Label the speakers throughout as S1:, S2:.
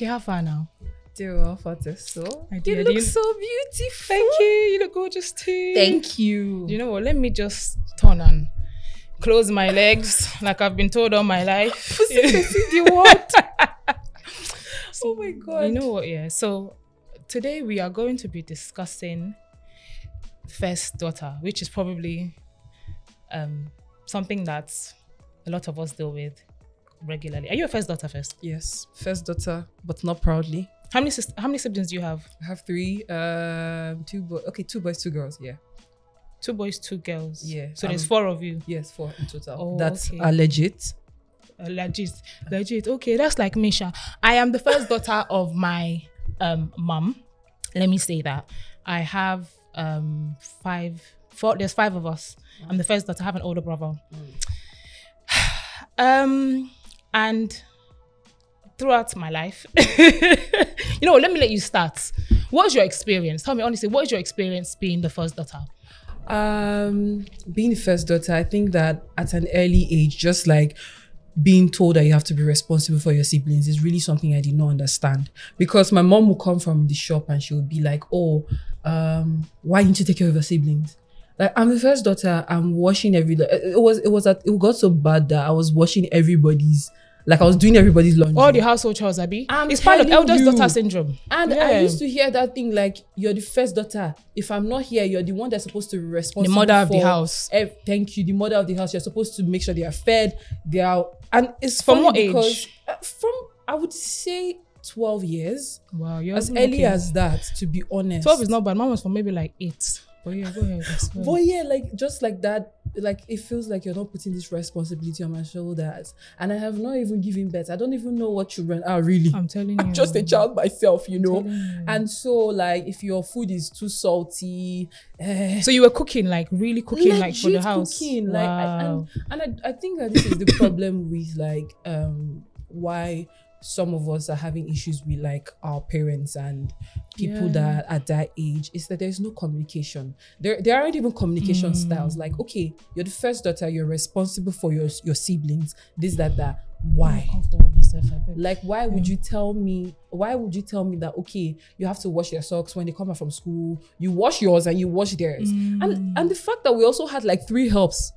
S1: Okay, how far now?
S2: Do well for this so.
S1: I
S2: You
S1: did.
S2: look
S1: You-
S2: so beautiful.
S1: Thank you. You look gorgeous too.
S2: Thank you.
S1: You know what? Let me just turn and close my legs like I've been told all my life.
S2: the what? oh my god.
S1: You know what? Yeah. So today we are going to be discussing first daughter, which is probably um, something that a lot of us deal with regularly. Are you a first daughter first?
S2: Yes, first daughter, but not proudly.
S1: How many sis- how many siblings do you have?
S2: I have three. Um, two boys. Okay, two boys, two girls. Yeah.
S1: Two boys, two girls.
S2: Yeah,
S1: So there's
S2: um,
S1: four of you.
S2: Yes, four in total.
S1: Oh,
S2: That's
S1: okay.
S2: legit.
S1: Uh, legit, legit. Okay, that's like Misha. I am the first daughter of my um mom. Let me say that. I have um five, four. There's five of us. I'm the first daughter. I have an older brother. Um, and throughout my life, you know, let me let you start. What's your experience? Tell me honestly, what is your experience being the first daughter?
S2: Um, being the first daughter, I think that at an early age, just like being told that you have to be responsible for your siblings is really something I did not understand. Because my mom would come from the shop and she would be like, "Oh, um, why didn't you take care of your siblings?" Like I'm the first daughter. I'm washing every. It was it was at, it got so bad that I was washing everybody's. Like I was doing everybody's laundry.
S1: All the household chores, Abby.
S2: I'm
S1: it's part of eldest
S2: you.
S1: daughter syndrome.
S2: And
S1: Yeah.
S2: I used to hear that thing like you're the first daughter. If I'm not here, you're the one that's supposed to be responsible.
S1: The mother of the house.
S2: ev- thank you, the mother of the house. You're supposed to make sure they are fed. They are, and it's
S1: From what
S2: because
S1: age?
S2: uh, from I would say twelve years,
S1: Wow, you're
S2: as early as that. To be honest,
S1: 12 is not bad. Mine was for maybe like 8. But yeah, go ahead.
S2: But yeah, like just like that, like it feels like you're not putting this responsibility on my shoulders, and I have not even given birth. I don't even know what children are really.
S1: I'm telling you.
S2: I'm just a child myself, you know.
S1: you.
S2: And so, like, if your food is too salty, eh,
S1: So you were cooking, like really cooking, like for the house.
S2: cooking, like, I-
S1: wow.
S2: and, and I, I think that this is the problem with like um why some of us are having issues with like our parents and people
S1: Yeah.
S2: that at that age is that there's no communication. There there aren't even communication
S1: Mm.
S2: styles. Like, okay, you're the first daughter, you're responsible for your your siblings, this, that, that. Why?
S1: Myself,
S2: Like, why would you tell me? Why would you tell me that okay, you have to wash your socks when they come back from school? You wash yours and you wash theirs,
S1: Mm.
S2: and and the fact that we also had like three helps,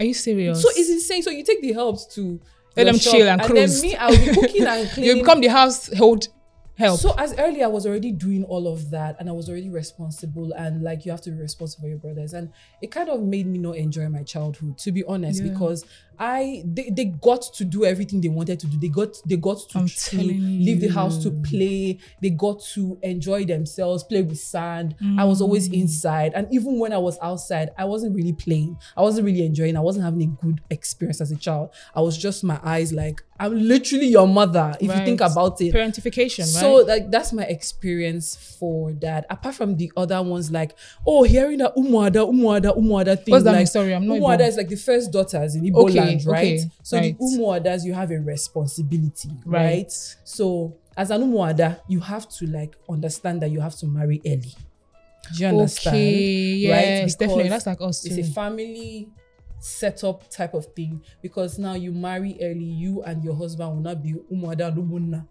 S1: Are you serious?
S2: so it's insane. So you take the helps to
S1: Let them
S2: shop,
S1: chill and
S2: then
S1: cruise.
S2: me, I'll be cooking and cleaning.
S1: you become the household help.
S2: So as early, I was already doing all of that, and I was already responsible. And like you have to be responsible for your brothers, and it kind of made me not enjoy my childhood, to be honest,
S1: Yeah.
S2: because I they, they got to do everything they wanted to do. They got they got to, leave the house to play. They got to enjoy themselves, play with sand. I was always
S1: Mm.
S2: inside, and even when I was outside, I wasn't really playing. I wasn't really enjoying. I wasn't having a good experience as a child. I was just my eyes like I'm literally your mother. If you think about it,
S1: Parentification, right?
S2: so like that's my experience for that. Apart from the other ones, like oh, hearing that umuada, umuada, umuada thing.
S1: What's that
S2: like.
S1: Sorry, I'm not
S2: Umuada is like the first daughters in Igbo
S1: Okay,
S2: land, right?
S1: okay,
S2: so
S1: right.
S2: the umuadas, you have a responsibility,
S1: Right.
S2: right? So as an umuada, you have to like understand that you have to marry early. Do you understand?
S1: okay, yes, definitely.
S2: Because
S1: That's like us
S2: It's a family setup type of thing because now you marry early, you and your husband will not be umuada and umunna.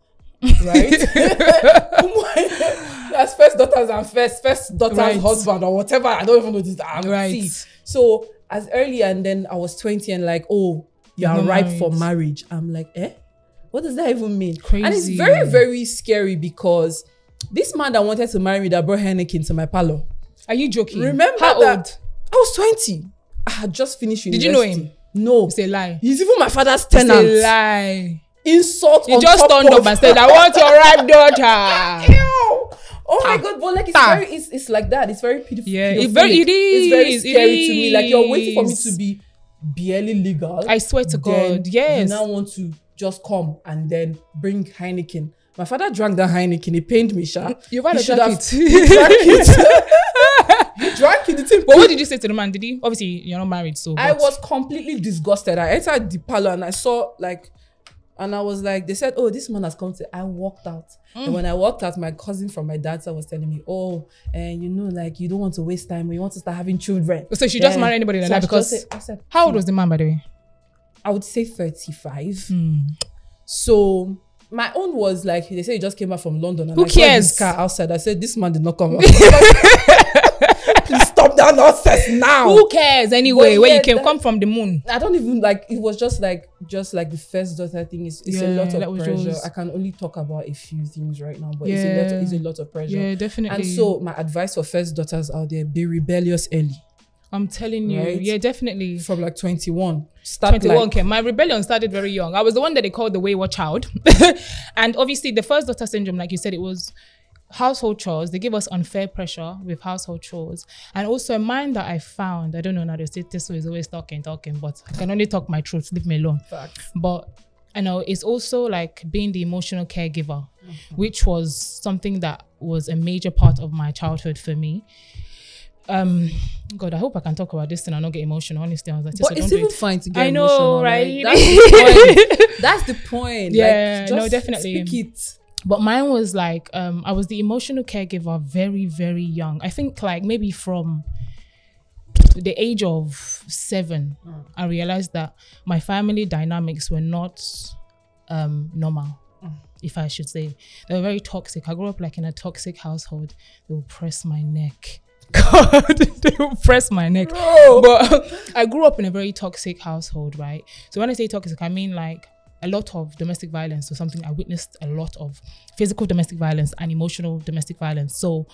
S2: right? As first daughters and first first daughter's
S1: Right.
S2: husband or whatever. I don't even know this. I'm
S1: Right.
S2: see. So as early and then I was 20 and like, oh, you're
S1: You're
S2: ripe for marriage. I'm like, eh? What does that even mean? Crazy. And it's very, very scary because this man that wanted to marry me that brought Heineken to my parlor.
S1: Are you joking?
S2: Remember
S1: How
S2: that
S1: old?
S2: I was 20. I had just finished
S1: Did you know him?
S2: No.
S1: It's a lie.
S2: He's even my father's
S1: It's a lie.
S2: Insult
S1: You
S2: on
S1: just turned up and said, I want your right daughter.
S2: Ew. Oh my
S1: Ah.
S2: god, but like it's
S1: Ah.
S2: very it's, it's like that. It's very pitiful.
S1: Yeah, it very- it
S2: It's very
S1: is, it
S2: scary to me. Like you're waiting for me to be barely legal.
S1: I swear to God. Yes.
S2: You now want to just come and then bring Heineken. My father drank that Heineken. He pained me, Sha.
S1: You've had
S2: He
S1: a
S2: should
S1: drank
S2: have-
S1: it.
S2: He drank it. drank it. The thing
S1: But what did you say to the man? Did he? Obviously, you're not married, so.
S2: I
S1: but-
S2: was completely disgusted. I entered the parlor and I saw like, and I was like, they said, "Oh, this man has come to." I walked out,
S1: Mm.
S2: and when I walked out, my cousin from my dad's side was telling me, "Oh, and you know, like you don't want to waste time. You want to start having children."
S1: So she just
S2: Then-
S1: marry anybody like
S2: so
S1: that because.
S2: just say- said,
S1: how old was the man, by the way?
S2: I would say thirty-five.
S1: Hmm.
S2: So my own was like they say he just came back from London and
S1: Who
S2: I
S1: cares?
S2: his car outside. I said this man did not come. Please stop that now.
S1: Who cares anyway?
S2: But
S1: Where
S2: yeah,
S1: you came
S2: that-
S1: come from the moon.
S2: I don't even like it was just like just like the first daughter thing is it's a lot of pressure.
S1: yours.
S2: I can only talk about a few things right now, but it's a lot
S1: Yeah.
S2: it's a lot of pressure.
S1: Yeah, definitely.
S2: And so my advice for first daughters out there, be rebellious early.
S1: I'm telling you,
S2: Right?
S1: yeah, definitely.
S2: From like 21. Start
S1: 21
S2: like
S1: okay. My rebellion started very young. I was the one that they called the wayward child. and obviously, the first daughter syndrome, like you said, it was household chores. They give us unfair pressure with household chores. And also, a mind that I found, I don't know now, they say this is always talking, talking, but I can only talk my truth. Leave me alone.
S2: facts.
S1: But I know it's also like being the emotional caregiver,
S2: Mm-hmm.
S1: which was something that was a major part of my childhood for me. Um, God, I hope I can talk about this and I don't get emotional. Honestly, I was like,
S2: But
S1: "Sister,
S2: it's even
S1: it."
S2: fine to get
S1: I know,
S2: emotional,
S1: right?
S2: That's the point. That's the point.
S1: Yeah,
S2: like,
S1: no, definitely.
S2: Speak it.
S1: But mine was like, um, I was the emotional caregiver very, very young. I think like maybe from the age of seven, I realized that my family dynamics were not um, normal, if I should say. They were very toxic. I grew up like in a toxic household. They would press my neck. God, they would press my neck. But I grew up in a very toxic household, right? So when I say toxic, I mean like a lot of domestic violence or something. I witnessed a lot of physical domestic violence and emotional domestic violence. So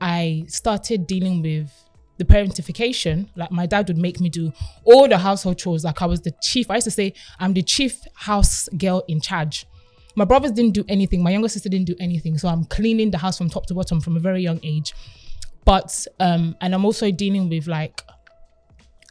S1: I started dealing with the parentification. Like my dad would make me do all the household chores. Like I was the chief. I used to say I'm the chief house girl in charge. My brothers didn't do anything. My younger sister didn't do anything. So I'm cleaning the house from top to bottom from a very young age. But um, and I'm also dealing with like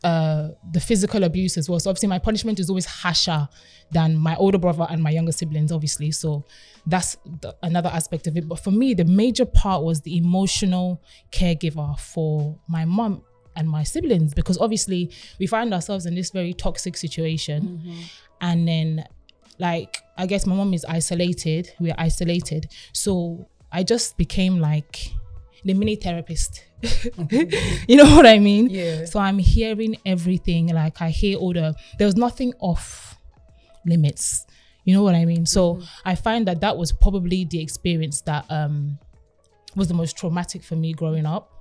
S1: uh the physical abuse as well. So obviously my punishment is always harsher than my older brother and my younger siblings, obviously. So that's the, another aspect of it. But for me, the major part was the emotional caregiver for my mom and my siblings because obviously we find ourselves in this very toxic situation and then like i guess my mom is isolated we're isolated so i just became like the mini therapist you know what i mean?
S2: Yeah.
S1: so i'm hearing everything like i hear all the there was nothing off limits. You know what i mean? So i find that that was probably the experience that um was the most traumatic for me growing up.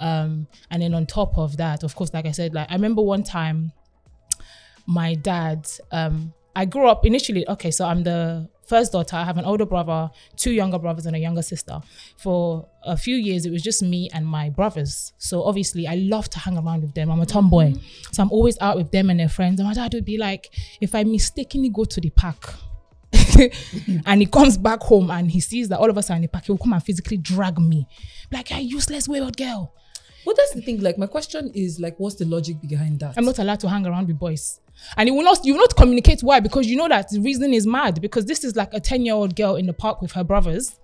S1: Um and then on top of that of course like i said like i remember one time my dad um i grew up initially okay so i'm the first daughter. I have an older brother two younger brothers and a younger sister. For a few years it was just me and my brothers. So obviously i love to hang around with them. I'm a tomboy. Mm-hmm. So i'm always out with them and their friends. And my dad would be like if i mistakenly go to the park and he comes back home and he sees that all of us are in the park he will come and physically drag me. Like you useless wayward girl
S2: But that's the thing. Like my question is like, what's the logic behind that?
S1: I'm not allowed to hang around with boys. And you will not you will not communicate why because you know that the reason is mad because this is like a 10 year old girl in the park with her brothers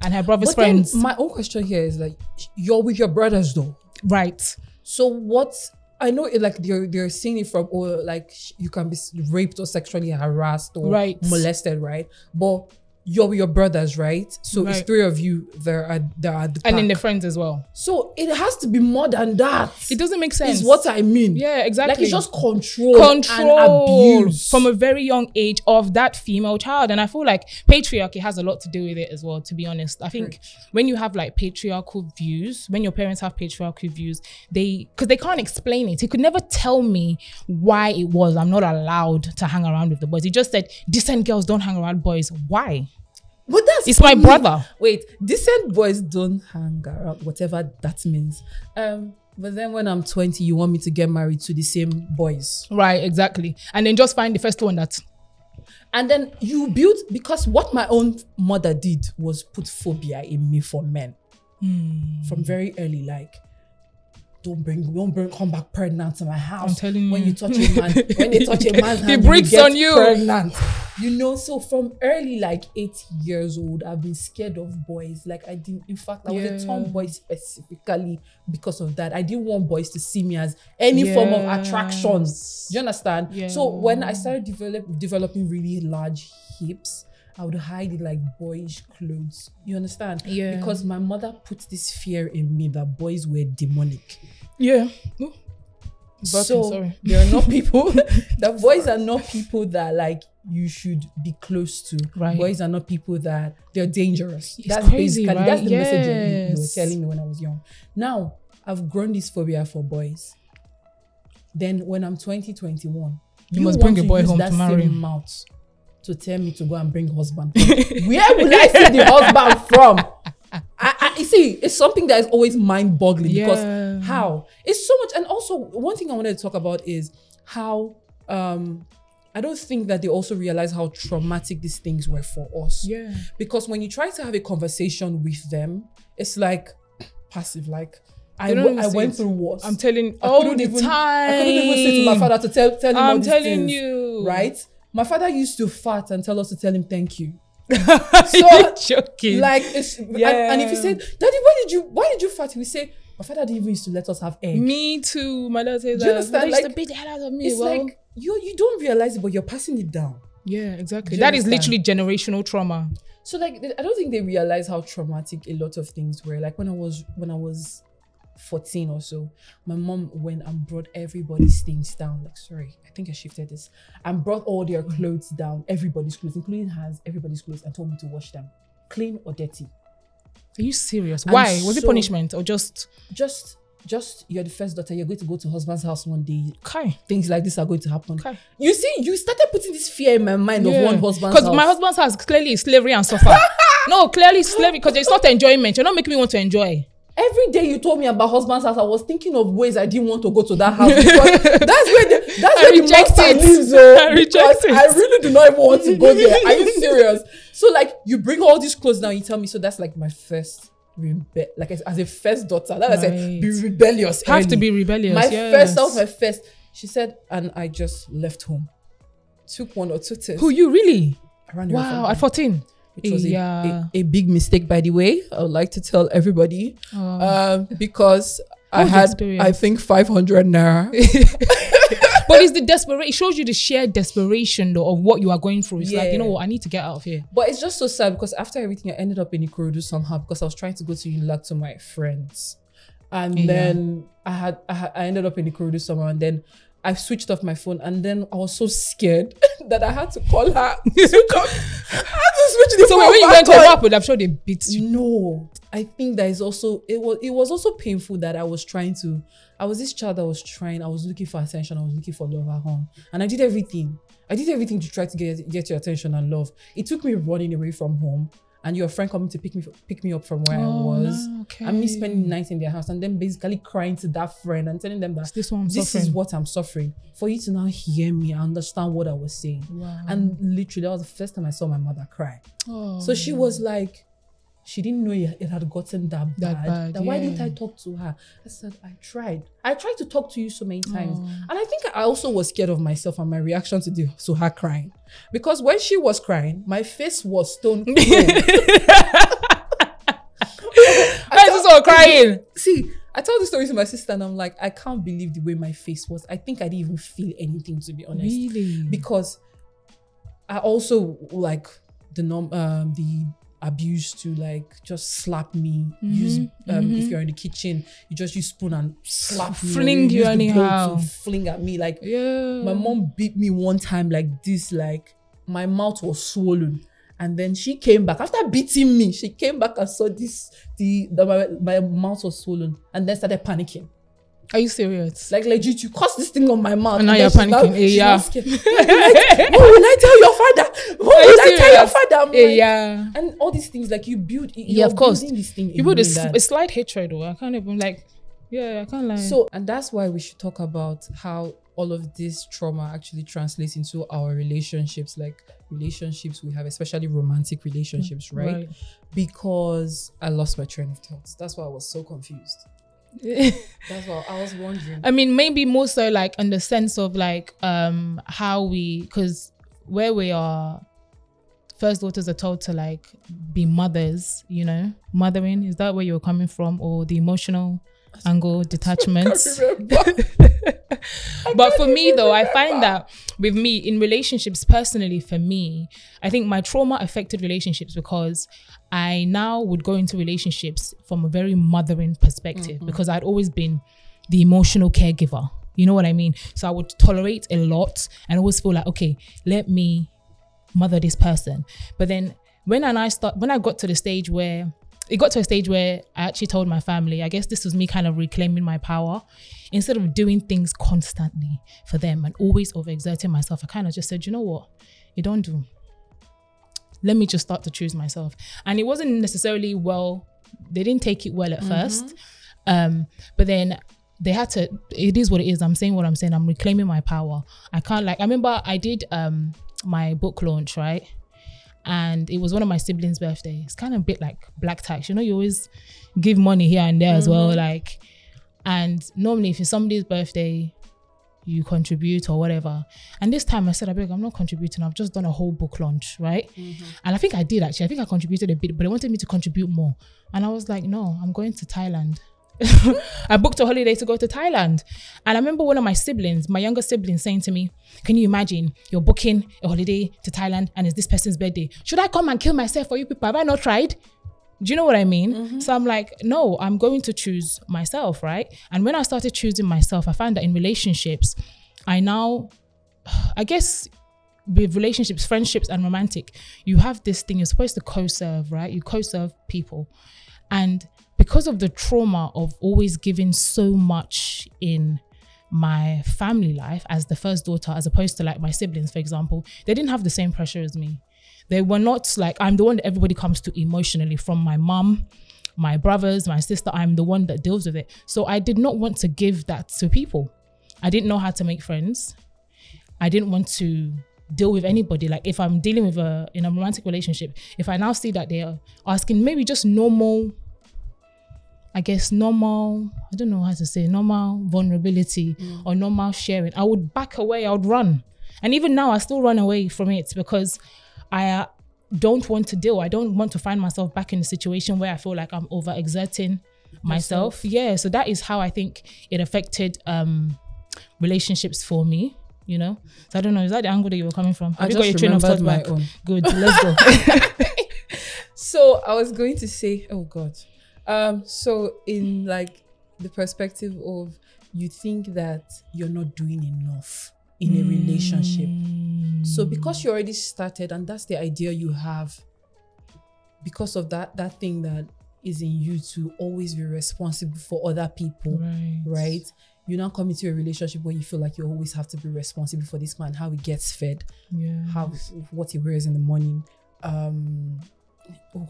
S1: and her brothers'
S2: But
S1: friends.
S2: my own question here is like, you're with your brothers though.
S1: right.
S2: So what? I know it like they're they're seeing it from or like you can be raped or sexually harassed or
S1: Right.
S2: molested, right? But you're with your brothers, right? So it's three of you there are there are the
S1: And then the friends as well.
S2: so it has to be more than that.
S1: It doesn't make sense.
S2: Is what I mean.
S1: yeah, exactly.
S2: Like it's just control,
S1: control
S2: and abuse
S1: from a very young age of that female child. And I feel like patriarchy has a lot to do with it as well, to be honest. I think when you have like patriarchal views, when your parents have patriarchal views, they because they can't explain it. He could never tell me why it was I'm not allowed to hang around with the boys. He just said decent girls don't hang around boys. Why?
S2: But that's
S1: It's my brother.
S2: Wait, decent boys don't hang around, whatever that means. Um, but then when I'm 20, you want me to get married to the same boys.
S1: Right, exactly. And then just find the first one that
S2: And then you build because what my own mother did was put phobia in me for men
S1: Hmm.
S2: from very early. Like, don't bring, don't bring, come back pregnant to my house.
S1: I'm telling
S2: when
S1: you.
S2: When you touch a man, when they touch a man's
S1: He
S2: hand, you get
S1: on you.
S2: Pregnant, you know. So from early, like eight years old, I've been scared of boys. Like I didn't. In fact, I was a tomboy specifically because of that. I didn't want boys to see me as any form of
S1: attractions.
S2: Do you understand?
S1: Yeah.
S2: So when I started develop, developing really large hips, I would hide in like boyish clothes. You understand?
S1: Yeah.
S2: Because my mother put this fear in me that boys were demonic.
S1: Yeah. Ooh.
S2: So
S1: sorry.
S2: they are not people. the boys are not people that like you should be close to.
S1: Right.
S2: Boys are not people that they're dangerous.
S1: It's
S2: that's
S1: crazy,
S2: basically
S1: right?
S2: that's the message you, you were telling me when I was young. Now I've grown this phobia for boys. Then when I'm 20, 21,
S1: You must bring a boy home to marry
S2: mouth to tell me to go and bring husband. Where will I see the husband from? I, I you see, it's something that is always mind-boggling
S1: Yeah.
S2: because how it's so much. And also, one thing I wanted to talk about is how um I don't think that they also realize how traumatic these things were for us.
S1: Yeah.
S2: Because when you try to have a conversation with them, it's like passive. Like I, w- I went
S1: it.
S2: through worse.
S1: I'm telling
S2: I
S1: all the
S2: even-
S1: time.
S2: I couldn't even say to my father to tell, tell him
S1: I'm
S2: these
S1: telling
S2: things,
S1: you.
S2: right? My father used to fart and tell us to tell him thank you.
S1: You're joking.
S2: Like it's and, and if he said, Daddy, why did you why did you fart? We say, My father didn't even used to let us have egg.
S1: me too. My dad says
S2: Do you
S1: that.
S2: understand?
S1: Used to
S2: Like,
S1: beat the hell out of me.
S2: It's
S1: well.
S2: like you you don't realize it, but you're passing it down.
S1: yeah, exactly.
S2: Do
S1: That is literally generational trauma.
S2: So like I don't think they realize how traumatic a lot of things were. Like when I was when I was 14 or so, my mom went and brought everybody's things down. Like, sorry, I think I shifted this. And brought all their clothes down, everybody's clothes, including hers, everybody's clothes, and told me to wash them. Clean or dirty.
S1: Are you serious?
S2: And
S1: Why? Was it punishment or just
S2: Just just you're the first daughter, you're going to go to husband's house one day.
S1: okay?
S2: Things like this are going to happen.
S1: Okay.
S2: You see, you started putting this fear in my mind of one husband's
S1: Because my husband's house clearly is slavery and suffer. no, clearly slavery because it's not enjoyment. You're not making me want to enjoy.
S2: Every day you told me about husband's house, I was thinking of ways I didn't want to go to that house that's where the that's
S1: I
S2: where the monster
S1: it.
S2: lives. Oh,
S1: I reject it.
S2: I really do not even want to go there. Are you serious? So like you bring all these clothes now, you tell me. So that's like my first rebe- like as, as a first daughter. That I said be rebellious.
S1: Have to be rebellious.
S2: My
S1: yes.
S2: first, that was my first. She said, and I just left home. Took one or two tests.
S1: Who you really?
S2: I ran away from
S1: Wow, at 14.
S2: Which was a,
S1: Yeah.
S2: a, a big mistake, by the way. I would like to tell everybody
S1: Oh.
S2: um, because I
S1: How was the
S2: had,
S1: experience?
S2: I think, 500 naira.
S1: but it's the desperation. It shows you the sheer desperation though of what you are going through. It's like you know what, I need to get out of here.
S2: but it's just so sad because after everything, I ended up in Ikorodu somehow because I was trying to go to Unilag to my friends. And
S1: Yeah.
S2: then I had, I had I ended up in Ikorodu somehow and then I switched off my phone and then I was so scared that I had to call her. Switch off. I had to switch the
S1: So
S2: phone
S1: when you went to with, I'm sure they beat you.
S2: No, I think that is also it was it was also painful that I was trying to I was this child that was trying I was looking for attention I was looking for love at home and I did everything I did everything to try to get get your attention and love. It took me running away from home and your friend coming to pick me pick me up from where I
S1: Oh,
S2: was
S1: no, okay.
S2: and me spending nights in their house and then basically crying to that friend and telling them that
S1: this
S2: this is what I'm suffering. For you to now hear me I understand what I was saying.
S1: Wow.
S2: And literally, that was the first time I saw my mother cry.
S1: Oh.
S2: So she was like, she didn't know it, it had gotten that bad.
S1: That bad,
S2: why didn't. I talk to her? I said, I tried. I tried to talk to you so many times.
S1: Oh.
S2: And I think I also was scared of myself and my reaction to the to her crying. Because when she was crying, my face was stone cold.
S1: I just saw crying.
S2: See, I told this story to my sister and I'm like, I can't believe the way my face was. I think I didn't even feel anything to be honest.
S1: Really?
S2: because I also like the norm um the abuse to like just slap me use um
S1: mhm.
S2: if you're in the kitchen you just use spoon and slap me
S1: Fling you
S2: use the
S1: anyhow.
S2: fling at me like
S1: yeah.
S2: my mom beat me one time like this like my mouth was swollen and then she came back after beating me she came back and saw this the, the my, my mouth was swollen and then started panicking
S1: Are you serious?
S2: like legit, you caused this thing on my mouth.
S1: And now you're panicking. Eh, yeah.
S2: what will I tell your father? What will I tell your father? Like-
S1: yeah.
S2: And all these things, like you build.
S1: Yeah, of course.
S2: This thing you
S1: this
S2: that-
S1: a slight hatred though. I can't even like. Yeah, I can't lie.
S2: So, and that's why we should talk about how all of this trauma actually translates into our relationships, like relationships we have, especially romantic relationships, right?
S1: Right.
S2: Because I lost my train of thoughts. That's why I was so confused. That's why I was wondering.
S1: I mean, maybe more so like in the sense of like um how we because where we are first daughters are told to like be mothers, you know, mothering. Is that where you're coming from? Or the emotional angle detachments. but for me though i find that with me in relationships personally for me i think my trauma affected relationships because i now would go into relationships from a very mothering perspective because i'd always been the emotional caregiver You know what I mean? So I would tolerate a lot and always feel like, okay, let me mother this person. But then when and I start when I got to the stage where it got to a stage where I actually told my family, I guess this was me kind of reclaiming my power. Instead of doing things constantly for them and always overexerting myself, I kind of just said, you know what? You don't do. Let me just start to choose myself. And it wasn't necessarily well, they didn't take it well at first. Um, but then they had to it is what it is. I'm saying what I'm saying. I'm reclaiming my power. I can't like I remember I did um my book launch, right? And it was one of my siblings' birthdays. It's kind of a bit like black tax. You know, you always give money here and there as well. Mm-hmm. Like, and normally if it's somebody's birthday, you contribute or whatever. And this time I said, I beg, I'm not contributing. I've just done a whole book launch, right? Mm-hmm. And I think I did actually. I think I contributed a bit, but they wanted me to contribute more. And I was like, no, I'm going to Thailand. I booked a holiday to go to Thailand. And I remember one of my siblings, my younger sibling, saying to me, Can you imagine you're booking a holiday to Thailand and it's this person's birthday? Should I come and kill myself for you people? Have I not tried? Do you know what I mean? Mm-hmm. So I'm like, no, I'm going to choose myself, right? And when I started choosing myself, I found that in relationships, I now, I guess, with relationships, friendships, and romantic, you have this thing, you're supposed to co serve, right? You co serve people. And because of the trauma of always giving so much in my family life as the first daughter, as opposed to like my siblings, for example, they didn't have the same pressure as me. They were not like, I'm the one that everybody comes to emotionally from my mom, my brothers, my sister. I'm the one that deals with it. So I did not want to give that to people. I didn't know how to make friends. I didn't want to deal with anybody. Like if I'm dealing with a in a romantic relationship, if I now see that they are asking maybe just normal, I guess normal, I don't know how to say normal vulnerability or normal sharing, I would back away, I would run. And even now I still run away from it because I uh, don't want to deal. I don't want to find myself back in a situation where I feel like I'm overexerting myself. Yeah. So that is how I think it affected um relationships for me. You know, so I don't know. Is that the angle that you were coming from?
S2: I
S1: Have you got your train of thought
S2: remembered
S1: back?
S2: my own.
S1: Good. Let's go.
S2: So I was going to say, oh God. Um, so in like the perspective of you think that you're not doing enough in a relationship. So because you already started and that's the idea you have, because of that that thing that is in you to always be responsible for other people,
S1: right.
S2: right? You now come into a relationship where you feel like you always have to be responsible for this man, how he gets fed,
S1: Yeah.
S2: how what he wears in the morning, um,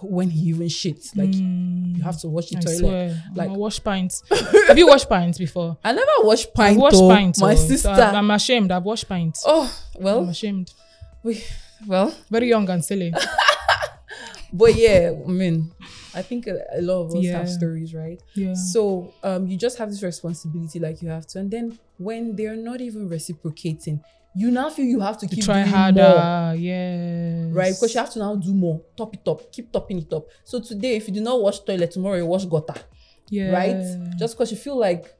S2: when he even shits. Like you have to wash the
S1: Mm. I
S2: toilet.
S1: swear.
S2: Like-
S1: Like wash pints. Have you washed pints before?
S2: I never wash
S1: washed
S2: though.
S1: pints.
S2: My.
S1: So
S2: sister.
S1: I'm, I'm ashamed. I've washed pints.
S2: oh well.
S1: I'm ashamed.
S2: we, well,
S1: Very young and silly.
S2: but yeah. I mean, I think a, a lot of us
S1: Yeah.
S2: have stories, right?
S1: Yeah.
S2: So um, you just have this responsibility, like you have to, and then when they're not even reciprocating, you now feel you have to
S1: To
S2: keep
S1: try
S2: doing
S1: harder.
S2: more.
S1: Yeah.
S2: right? Because you have to now do more, top it up, keep topping it up. So today, if you do not wash toilet, tomorrow you wash gutter,
S1: Yeah.
S2: right? Just because you feel like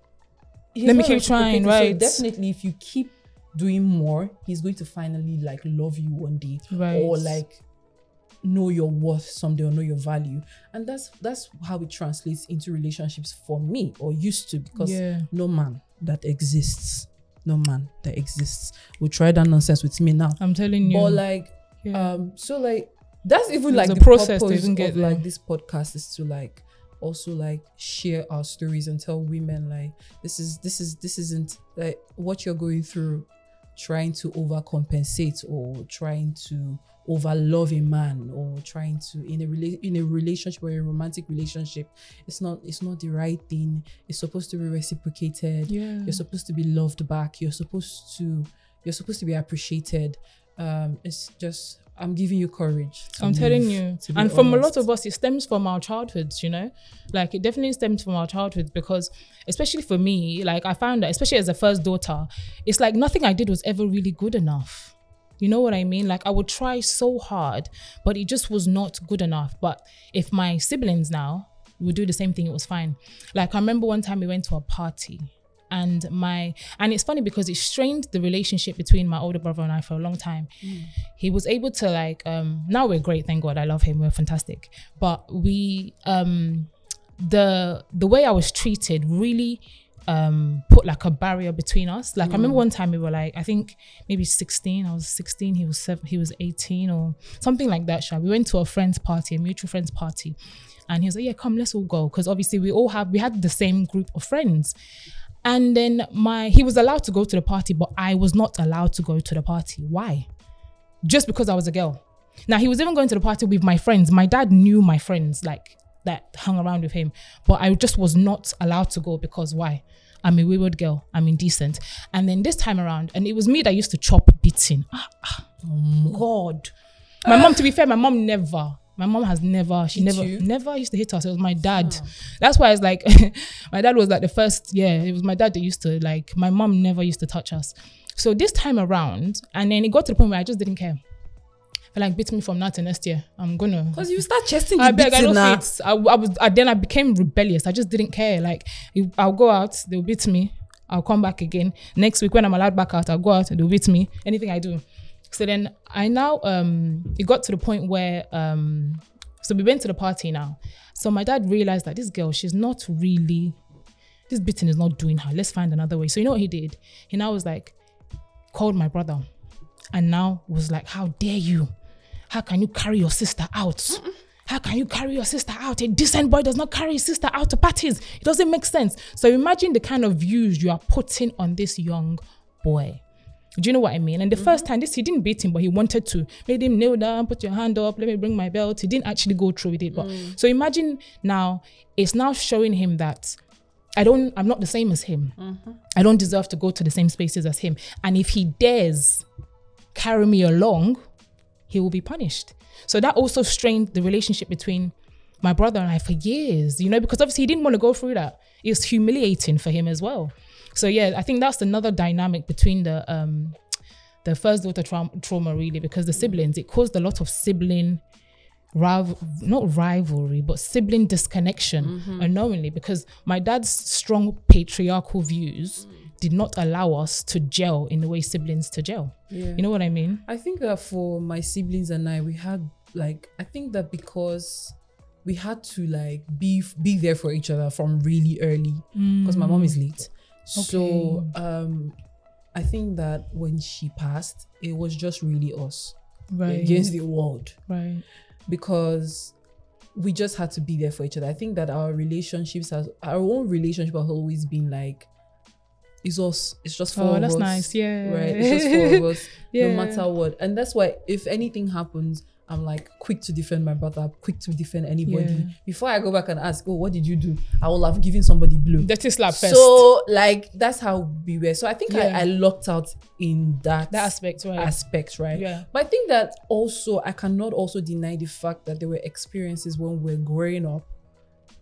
S1: Let me keep trying, right.
S2: So definitely, if you keep doing more, he's going to finally like love you one day,
S1: Right.
S2: or like know your worth someday or know your value, and that's that's how it translates into relationships for me or used to because
S1: Yeah.
S2: no man that exists. No man that exists will try that nonsense with me now.
S1: I'm telling you.
S2: But like
S1: yeah.
S2: um so like that's even
S1: There's
S2: like the
S1: process to
S2: purpose
S1: even get
S2: of like this podcast is to like also like share our stories and tell women like this is this is this isn't like what you're going through trying to overcompensate or trying to over love a man or trying to in a rela- in a relationship or a romantic relationship it's not it's not the right thing it's supposed to be reciprocated
S1: yeah.
S2: you're supposed to be loved back you're supposed to you're supposed to be appreciated um it's just i'm giving you courage
S1: I'm telling you. And from a lot of us, it stems from our childhoods, you know? Like, it definitely stems from our childhoods because, especially for me, like, I found that, especially as a first daughter, it's like nothing I did was ever really good enough. You know what I mean? Like, I would try so hard, but it just was not good enough. But if my siblings now would do the same thing, it was fine. Like, I remember one time we went to a party and my and it's funny because it strained the relationship between my older brother and I for a long time. He was able to like um now we're great, thank God. I love him. We're fantastic. But we um the the way I was treated really um put like a barrier between us. Like I remember one time we were like, I think maybe 16. I was 16, he was seven, he was 18 or something like that. Sha. We went to a friend's party, a mutual friend's party. And he was like, Yeah, come, let's all go. Because obviously we all have we had the same group of friends. And then my he was allowed to go to the party, but I was not allowed to go to the party. Why? Just because I was a girl. Now he was even going to the party with my friends. My dad knew my friends like that hung around with him, but I just was not allowed to go because why? I'm a wayward girl. I'm indecent. And then this time around, and it was me that used to chop beating. Ah, ah, oh God. My mom, to be fair, my mom never. My mom has never, she
S2: Hit
S1: never,
S2: you?
S1: never used to hit us. It was my dad. That's why it's like, my dad was like the first, yeah, it was my dad that used to, like, my mom never used to touch us. So this time around, and then it got to the point where I just didn't care. Like, beat me from now to next year. I'm gonna,
S2: Because you start chesting the
S1: I beg, I don't
S2: now.
S1: fit. I, I was, I, then I became rebellious. I just didn't care. Like, I'll go out, they'll beat me. I'll come back again. Next week, when I'm allowed back out, I'll go out, they'll beat me. Anything I do. So then I now, um, it got to the point where, um, so we went to the party now. So my dad realized that this girl, she's not really, this beating is not doing her. Let's find another way. So you know what he did? He now was like, called my brother and now was like, How dare you? How can you carry your sister out? How can you carry your sister out? A decent boy does not carry his sister out to parties. It doesn't make sense. So imagine the kind of views you are putting on this young boy. Do you know what I mean? And the first time, this he didn't beat him, but he wanted to. Made him kneel down, put your hand up, let me bring my belt. He didn't actually go through with it. But mm. so imagine now, it's now showing him that I don't, I'm not the same as him. Mm-hmm. I don't deserve to go to the same spaces as him. And if he dares carry me along, he will be punished. So that also strained the relationship between my brother and I for years, you know, because obviously he didn't want to go through that. It was humiliating for him as well. So yeah, I think that's another dynamic between the um the first daughter trauma, trauma really because the siblings it caused a lot of sibling rival not rivalry but sibling disconnection unknowingly because my dad's strong patriarchal views did not allow us to gel in the way siblings to gel.
S2: Yeah.
S1: you know what i mean?
S2: I think that for my siblings and I, we had like I think that because we had to like be be there for each other from really early because my mom is late. So um I think that when she passed, it was just really us
S1: right.
S2: against the world.
S1: Right.
S2: Because we just had to be there for each other. I think that our relationships has our own relationship has always been like it's us. It's just for
S1: oh
S2: us.
S1: that's nice yeah
S2: Right. It's just for us,
S1: Yeah.
S2: no matter what. And that's why if anything happens, I'm like quick to defend my brother, quick to defend anybody.
S1: Yeah.
S2: Before I go back and ask, oh, what did you do? I will have given somebody blue.
S1: dirty slap first
S2: So like that's how we were. So I think
S1: Yeah.
S2: I, I locked out in that,
S1: that aspect right
S2: aspect, right?
S1: yeah
S2: But I think that also I cannot also deny the fact that there were experiences when we're growing up,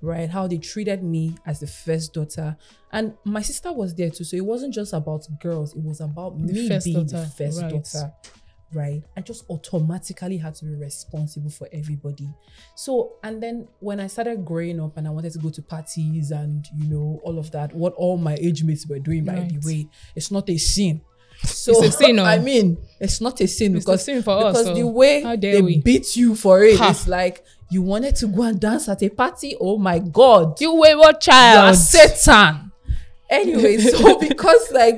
S2: right? How they treated me as the first daughter, and my sister was there too. So it wasn't just about girls; it was about
S1: The
S2: me
S1: first
S2: being the
S1: daughter,
S2: first
S1: right.
S2: daughter, right? I just automatically had to be responsible for everybody. So and then when I started growing up and I wanted to go to parties and you know all of that, what all my age mates were doing, by the way, it's not a sin. So
S1: It's a sin, oh.
S2: I mean, it's not a sin
S1: It's
S2: because
S1: sin for us,
S2: because
S1: oh.
S2: the way they
S1: we?
S2: beat you for it,
S1: Ha.
S2: it's like you wanted to go and dance at a party. Oh my god,
S1: you wayward
S2: you
S1: child
S2: Satan. Anyway, so because like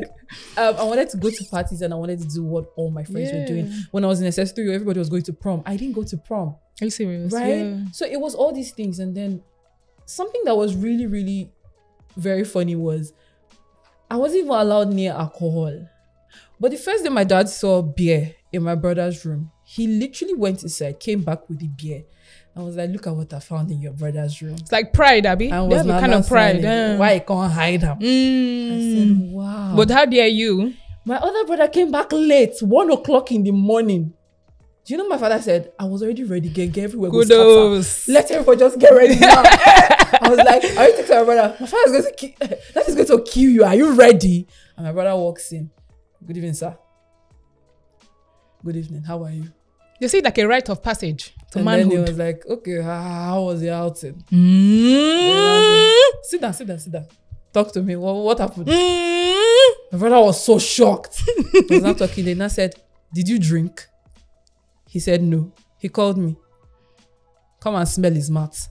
S2: um, I wanted to go to parties and I wanted to do what all my friends were doing. When I was in SS3, everybody was going to prom. I didn't go to prom
S1: are you serious
S2: right
S1: yeah.
S2: so it was all these things and then something that was really really very funny was i wasn't even allowed near alcohol but the first day my dad saw beer in my brother's room he literally went inside came back with the beer i was like look at what i found in your brother's room
S1: it's like pride abby
S2: I was
S1: kind of pride eh.
S2: why i can't hide i
S1: Mm.
S2: said wow
S1: but how dare you
S2: my other brother came back late one o'clock in the morning do you know my father said i was already ready get, get everywhere go scatter."
S1: kudos
S2: let everybody just get ready now. I was like, are you texting my brother? My father's going to kill that is going to kill you. Are you ready? And my brother walks in. Good evening, sir. Good evening. How are you?
S1: You see like a rite of passage to
S2: and then he
S1: manhood
S2: was like, okay, how, was the outing?
S1: Mm.
S2: Sit down, sit down, sit down. Talk to me. What, what happened?
S1: Mm.
S2: My brother was so shocked. he was not talking. Then I said, Did you drink? He said no. He called me. Come and smell his mouth.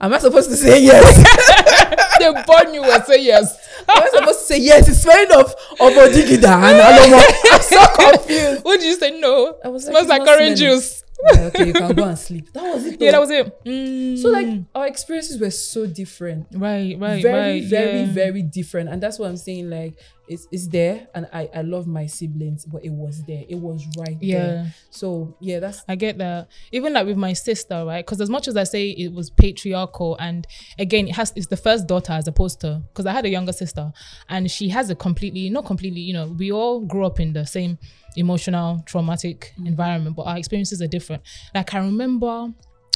S2: Am I supposed to say yes?
S1: they born you and say yes
S2: I was supposed to say yes. It's smelling of of odigida and alomo. I'm so confused.
S1: What did you say? No.
S2: I was like,
S1: smells
S2: it's
S1: like orange
S2: smelling.
S1: juice.
S2: Yeah, okay, you can go and sleep. That was it.
S1: Yeah, that was it. Mm.
S2: so like our experiences were so different.
S1: right, right,
S2: very,
S1: right.
S2: very,
S1: yeah.
S2: very different. And that's what I'm saying. Like it's it's there, and I I love my siblings, but it was there. It was right
S1: Yeah.
S2: there. So yeah, that's
S1: I get that. Even like with my sister, right? Because as much as I say it was patriarchal, and again, it has it's the first daughter as opposed to because I had a younger sister, and she has a completely not completely. You know, we all grew up in the same emotional traumatic mm. environment, but our experiences are different. Like I remember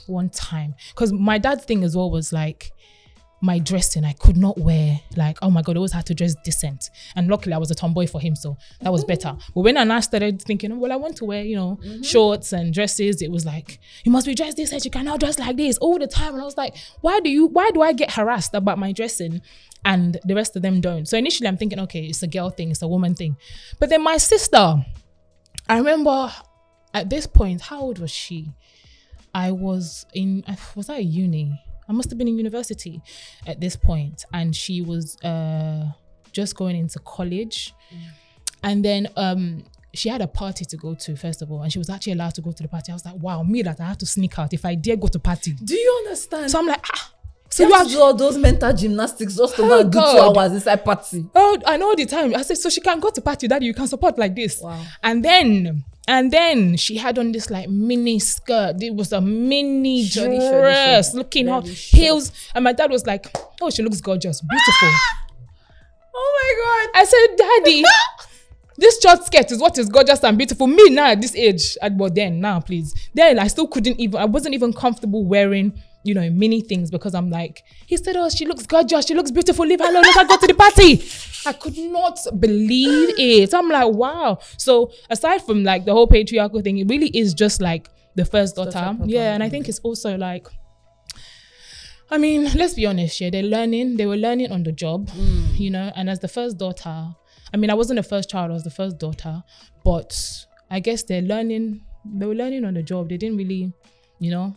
S1: one time because my dad's thing as well was like my dressing I could not wear like oh my god I always had to dress decent. And luckily I was a tomboy for him so that was better. But when I started thinking oh, well I want to wear you know mm-hmm. shorts and dresses it was like you must be dressed this you cannot dress like this all the time. And I was like why do you why do I get harassed about my dressing and the rest of them don't? So initially I'm thinking okay it's a girl thing it's a woman thing. But then my sister I remember at this point how old was she? I was in was I at uni? I must have been in university at this point, and she was uh just going into college, and then um she had a party to go to first of all, and she was actually allowed to go to the party. I was like, wow, me that I have to sneak out if I dare go to party.
S2: Do you understand?
S1: So I'm like, ah.
S2: So you
S1: you
S2: have
S1: have
S2: to do all those mental gymnastics just to
S1: Oh,
S2: go and oh, do two hours inside party.
S1: Oh, I know all the time. I said, so she can go to party, daddy. You can support like this.
S2: Wow.
S1: And then, and then she had on this like mini skirt. It was a mini
S2: shoddy,
S1: dress,
S2: shoddy.
S1: looking hot, heels. And my dad was like, "Oh, she looks gorgeous, beautiful."
S2: Oh my god!
S1: I said, "Daddy." This short skirt is what is gorgeous and beautiful. Me now at this age, at but then now, please. Then I still couldn't even. I wasn't even comfortable wearing, you know, many things because I'm like, he said, "Oh, she looks gorgeous. She looks beautiful. Leave her alone. Let her go to the party." I could not believe it. I'm like, wow. So aside from like the whole patriarchal thing, it really is just like the first daughter.
S2: Daughter,
S1: yeah, and I think it's also like. I mean, let's be honest, yeah, they're learning. They were learning on the job, you know. And as the first daughter, I mean, I wasn't the first child; I was the first daughter. But I guess they're learning. They were learning on the job. They didn't really, you know.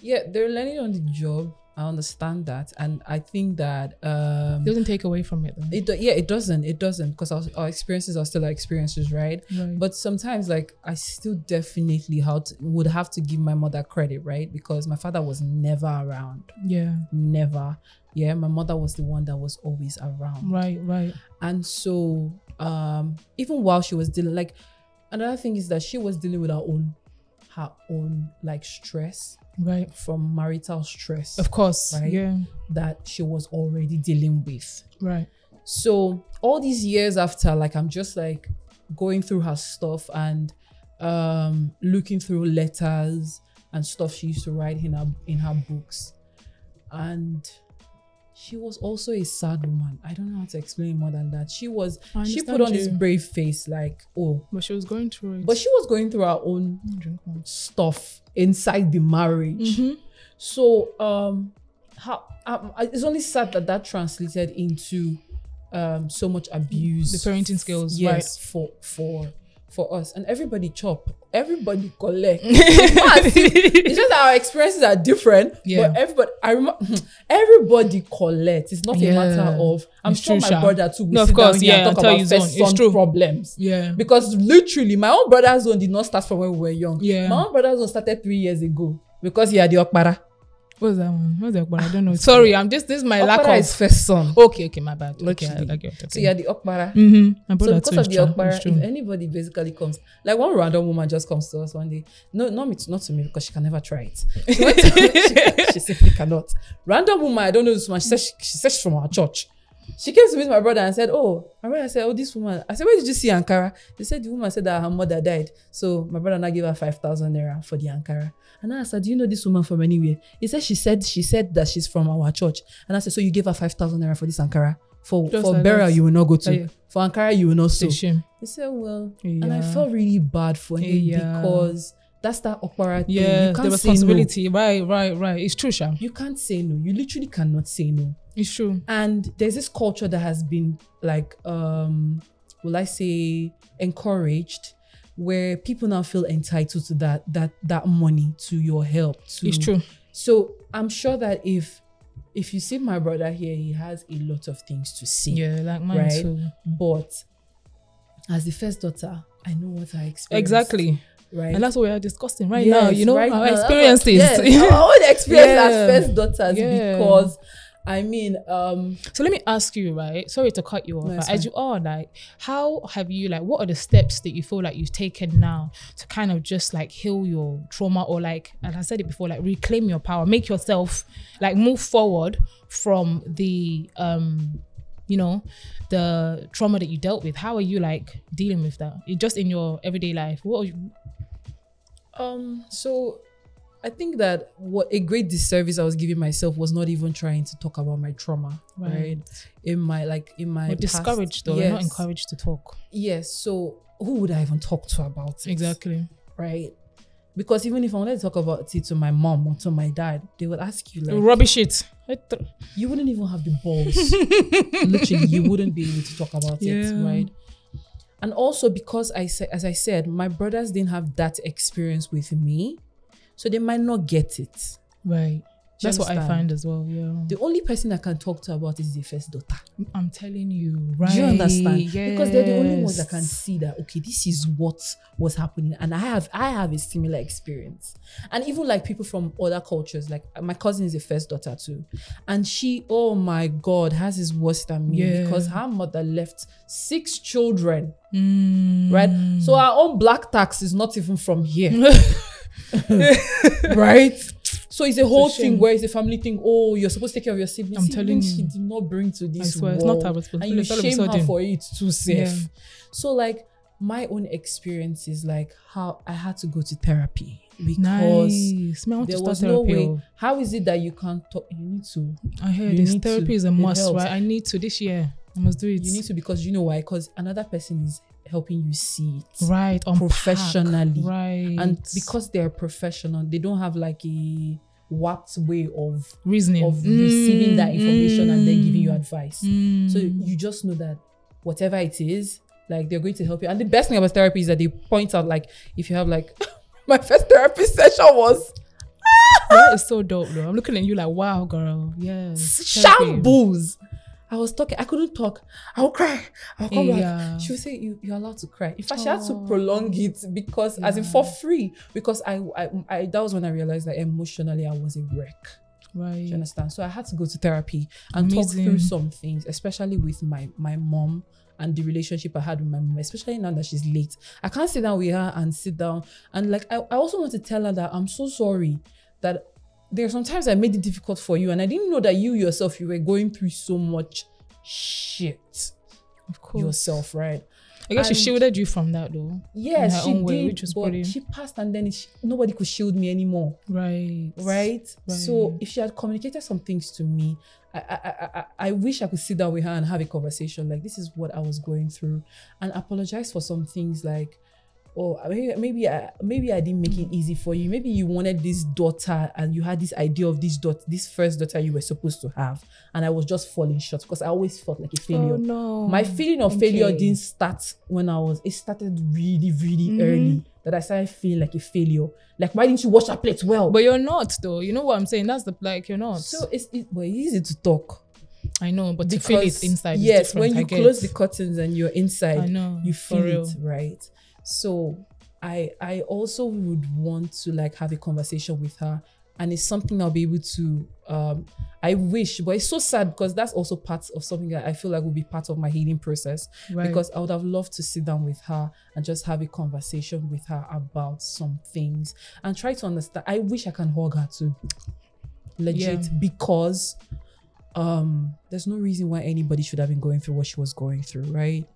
S2: Yeah, they're learning on the job. I understand that, and I think that um,
S1: It doesn't take away from it though.
S2: it yeah, it doesn't. It doesn't because our, our experiences are still our experiences, right?
S1: Right.
S2: But sometimes, like, I still definitely how to, would have to give my mother credit, right? Because my father was never around,
S1: yeah.
S2: never. Yeah, my mother was the one that was always around.
S1: Right. Right.
S2: And so, um, even while she was dealing, like, another thing is that she was dealing with her own, her own like stress
S1: Right.
S2: from marital stress
S1: Of course.
S2: Right.
S1: Yeah.
S2: that she was already dealing with.
S1: Right.
S2: So all these years after, like, I'm just like going through her stuff and um looking through letters and stuff she used to write in her in her books, and she was also a sad woman. I don't know how to explain more than that. She was she put on this brave face like oh
S1: But she was going through it.
S2: but she was going through her own
S1: drink
S2: stuff inside the marriage
S1: Mhm.
S2: so um how um, it's only sad that that translated into um so much abuse
S1: The parenting skills,
S2: yes for for for us and everybody chop everybody collect it's just our experiences are different
S1: Yeah.
S2: but everybody i remember everybody collect it's not a
S1: Yeah.
S2: matter of i'm
S1: It's
S2: sure
S1: true,
S2: my
S1: Sha.
S2: brother too will
S1: No, of
S2: sit down
S1: course,
S2: here and
S1: yeah,
S2: talk
S1: I'll tell
S2: about first son
S1: true.
S2: problems
S1: Yeah.
S2: because literally my own brother's own did not start from when we were young
S1: Yeah.
S2: my own brother's own started three years ago because he had the okpara
S1: What's that one? What's that one? I don't know. Sorry, I'm just this is my lack
S2: okpara
S1: of.
S2: is first son
S1: Okay, okay, my bad. Okay, I. I get it.
S2: so
S1: Okay.
S2: had the okpara
S1: Mm-hmm. My
S2: so because
S1: too
S2: of the
S1: true.
S2: okpara if anybody basically comes like one random woman just comes to us one day no not me not to me because she can never try it she, she, she simply cannot random woman i don't know this woman she said she, she said she's from our church she came to meet my brother and said oh my brother said oh this woman i said where did you see ankara they said the woman said that her mother died so my brother now gave her 5000 naira for the ankara and I said, Do you know this woman from anywhere? He said she said she said that she's from our church. And I said, So you gave her five thousand naira for this Ankara? For
S1: Just
S2: for
S1: like
S2: burial you will not go to.
S1: Yeah.
S2: For Ankara you will not sew. He said, Well, and I
S1: Yeah.
S2: felt really bad for him
S1: Yeah.
S2: because that's that thing.
S1: Yeah,
S2: You
S1: the
S2: can't no.
S1: responsibility. Right, right, right. It's true, Sha.
S2: You can't say no. You literally cannot say no.
S1: It's true.
S2: And there's this culture that has been like um will I say encouraged where people now feel entitled to that that that money to your help to
S1: It's true.
S2: so I'm sure that if if you see my brother here, he has a lot of things to say.
S1: Yeah, like mine
S2: Right.
S1: too.
S2: But as the first daughter, I know what I expect
S1: Exactly.
S2: Right.
S1: And that's what we are discussing right
S2: Yes,
S1: now. You know,
S2: right
S1: our
S2: now.
S1: experiences.
S2: Yes, our own experience
S1: Yeah.
S2: as first daughters
S1: Yeah.
S2: because I mean, um,
S1: So let me ask you, right? Sorry to cut you off.
S2: No,
S1: as you are, like, how have you, like, what are the steps that you feel like you've taken now to kind of just like heal your trauma or like, and I said it before, like reclaim your power, make yourself like move forward from the, um, you know, the trauma that you dealt with. How are you like dealing with that? Just in your everyday life. What? Are you,
S2: um, so I think that what a great disservice I was giving myself was not even trying to talk about my trauma, right?
S1: Right.
S2: In my like in my
S1: We're
S2: past-
S1: discouraged though. We're not encouraged to talk.
S2: Yes. So who would I even talk to about it?
S1: Exactly.
S2: Right. Because even if I wanted to talk about it to my mom or to my dad, they would ask you like,
S1: Rubbish it.
S2: you wouldn't even have the balls. Literally, you wouldn't be able to talk about
S1: Yeah.
S2: it, right? And also because I said, as I said, my brothers didn't have that experience with me, so they might not get it.
S1: Right.
S2: Do
S1: That's what I find as well. Yeah.
S2: The only person I can talk to about is the first daughter.
S1: I'm telling you, right?
S2: Do you understand? Because they're the only ones that can see that okay, this is what was happening, and I have I have a similar experience. And even like people from other cultures, like my cousin is the first daughter too, and she, oh my god, has is worse than me
S1: Yeah.
S2: because her mother left six children,
S1: Mm.
S2: right? So our own black tax is not even from here, right? So it's a whole thing
S1: shame.
S2: where it's a family thing. Oh, you're supposed to take care of your siblings.
S1: I'm telling
S2: Siblings she did not bring to this I
S1: swear, it's
S2: world
S1: not our
S2: and you
S1: responsibility. All of
S2: shame her for it too safe.
S1: Yeah.
S2: So like my own experience is like how I had to go to therapy because
S1: Nice. Man, I want to
S2: there was no way.
S1: oh.
S2: How is it that you can't talk? You need to.
S1: I heard this therapy
S2: to.
S1: is a must, right? I need to this year. I must do it.
S2: You need to because you know why? Because another person is helping you see it
S1: right unpack.
S2: professionally,
S1: Right.
S2: and because they're professional, they don't have like a warped way of
S1: reasoning
S2: of receiving that information and then giving you
S1: Mm.
S2: advice.
S1: Mm.
S2: So you just know that whatever it is, like they're going to help you. And the best thing about therapy is that they point out, like, if you have like my first therapy session was
S1: that is so dope, though. I'm looking at you like, wow, girl. Yeah. therapy.
S2: I was talking, I couldn't talk. I'll cry. I'll come
S1: Yeah.
S2: back. She would say, you, You're allowed to cry. In fact, she had to
S1: Oh.
S2: prolong it because, as in for free, because I, I, I, that was when I realized that emotionally I was a wreck. Do
S1: Right.
S2: you understand? So I had to go to therapy and talk through some things, especially with my my mom and the relationship I had with my mom, especially now that she's late. I can't sit down with her and sit down and like I, I also want to tell her that I'm so sorry that there are sometimes I made it difficult for you and I didn't know that you yourself you were going through so much shit
S1: Of course.
S2: yourself, right?
S1: I guess she shielded you from that, though.
S2: Yes, she
S1: own way,
S2: did,
S1: which was
S2: but
S1: brilliant.
S2: she passed and then nobody could shield me anymore
S1: Right.
S2: right? So if she had communicated some things to me, I I I I wish I could sit down with her and have a conversation like this is what I was going through, and apologize for some things like. Oh, maybe maybe I maybe I didn't make it easy for you. Maybe you wanted this daughter and you had this idea of this daughter, this first daughter you were supposed to have, and I was just falling short because I always felt like a failure.
S1: Oh, no.
S2: My feeling of failure didn't start when I was. It started really, really
S1: Mhm.
S2: early. That I started feeling like a failure. Like, why didn't you wash your plate well?
S1: But you're not, though. You know what I'm saying? That's the, like, you're not.
S2: So it's it, well, it's easy to talk.
S1: I know, but to feel it inside.
S2: Yes, when you close the curtains and you're inside,
S1: I know.
S2: you feel it, right? So I I also would want to like have a conversation with her. And it's something I'll be able to um I wish, but it's so sad because that's also part of something that I feel like will be part of my healing process.
S1: Right.
S2: Because I would have loved to sit down with her and just have a conversation with her about some things and try to understand. I wish I can hug her too. Legit.
S1: Yeah.
S2: Because um there's no reason why anybody should have been going through what she was going through, right?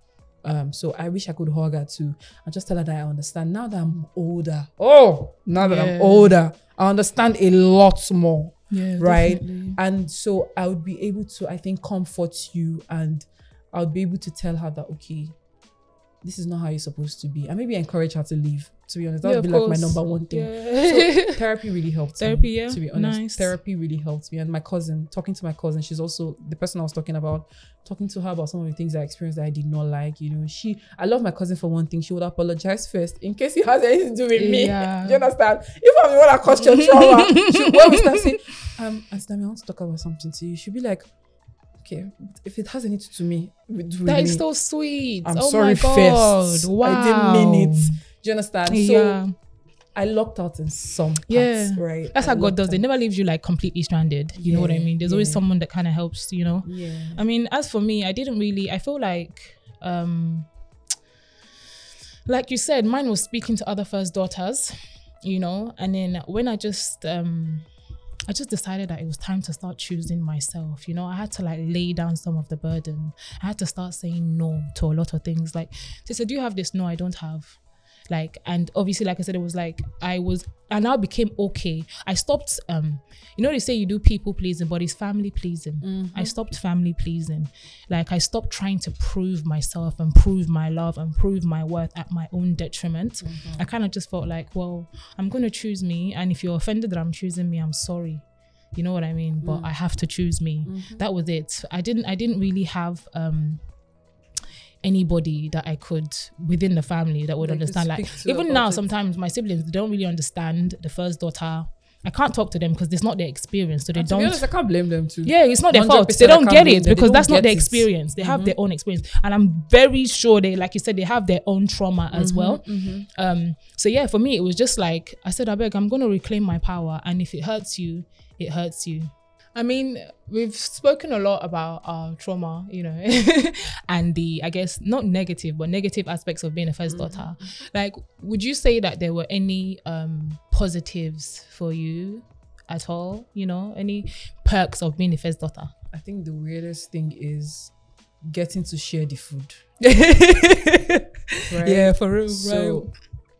S2: Um, so I wish I could hug her too and just tell her that I understand now that I'm older. Oh, now that
S1: Yeah.
S2: I'm older, I understand a lot more
S1: yeah,
S2: right?
S1: definitely.
S2: and so i would be able to i think comfort you and i would be able to tell her that okay this is not how you're supposed to be and maybe encourage her to leave To be honest, that
S1: Yeah,
S2: would be like my number one thing.
S1: Yeah.
S2: So therapy really helped.
S1: Therapy,
S2: me,
S1: yeah.
S2: To be honest,
S1: Nice.
S2: therapy really helped me. And my cousin, talking to my cousin, she's also the person I was talking about. Talking to her about some of the things I experienced that I did not like. You know, she. I love my cousin for one thing. She would apologize first in case it has anything to do with me.
S1: Yeah.
S2: You understand? If I'm the one that caused your trauma, she, we start saying, um, I want to talk about something to you. She'll be like, okay, if it has anything to me, with, with
S1: That
S2: me,
S1: is so sweet.
S2: I'm
S1: oh
S2: sorry
S1: my God.
S2: first.
S1: Wow.
S2: I didn't mean it. Do you understand? So. I locked out in some parts,
S1: Yeah.
S2: right?
S1: That's
S2: I
S1: how God does. They never leaves you like completely stranded. You know what I mean? There's always someone that kind of helps, you know?
S2: Yeah.
S1: I mean, as for me, I didn't really. I feel like, um, like you said, mine was speaking to other first daughters, you know, and then when I just, um, I just decided that it was time to start choosing myself. You know, I had to like lay down some of the burden. I had to start saying no to a lot of things. Like, they said, "Do you have this?" No, I don't have. Like, and obviously, like I said, it was like I was, and I now became okay. I stopped. Um, you know, they say you do people pleasing, but it's family pleasing. I stopped family pleasing. Like, I stopped trying to prove myself and prove my love and prove my worth at my own detriment. I kind of just felt like, well, I'm gonna choose me, and if you're offended that I'm choosing me, I'm sorry. You know what I mean? But I have to choose me. That was it. I didn't. I didn't really have. um anybody that I could within the family that would understand. Like even now,
S2: it.
S1: sometimes my siblings they don't really understand the first daughter. I can't talk to them because it's not their experience, so they don't.
S2: be honest, I can't blame them too.
S1: yeah, it's not their fault. They don't get it because that's not their
S2: it.
S1: experience. They have mm-hmm. their own experience, and I'm very sure they, like you said, they have their own trauma as mm-hmm, well. Mm-hmm. Um, so yeah, for me, it was just like I said, I beg, I'm gonna reclaim my power, and if it hurts you, it hurts you. I mean, we've spoken a lot about our trauma, you know, and the, I guess, not negative, but negative aspects of being a 1st daughter. Like, would you say that there were any um, positives for you at all? You know, any perks of being a first daughter?
S2: I think the weirdest thing is getting to share the food. Right?
S1: Yeah, for real,
S2: So,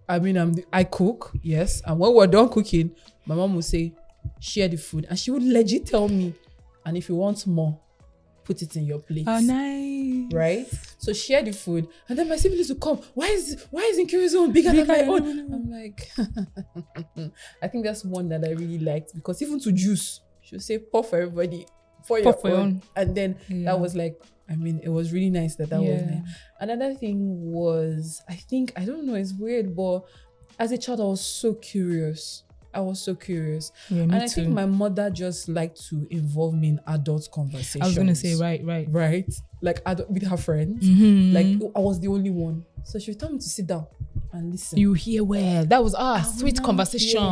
S2: I mean, I'm the, I cook, yes, and when we're done cooking, my mom will say, "Share the food," and she would legit tell me, "And if you want more, put it in your plate."
S1: Oh, nice.
S2: Right, so share the food, and then my siblings will come. Why is why is Nkiri's own bigger than my own? I'm like, I think that's one that I really liked because even to juice, she'll say pour for everybody, pour, your,
S1: for your
S2: own.
S1: own.
S2: and then
S1: Yeah.
S2: that was like, I mean, it was really nice that that was
S1: Yeah.
S2: nice. Another thing was, I think, I don't know, it's weird, but as a child, I was so curious. I was so curious.
S1: Yeah,
S2: and I
S1: too.
S2: think my mother just liked to involve me in adult conversations.
S1: I was gonna say right, right.
S2: Right? Like adult, with her friends.
S1: Mhm.
S2: Like I was the only one. So she would tell me to sit down and listen.
S1: you hear well. That was our
S2: I
S1: sweet conversation.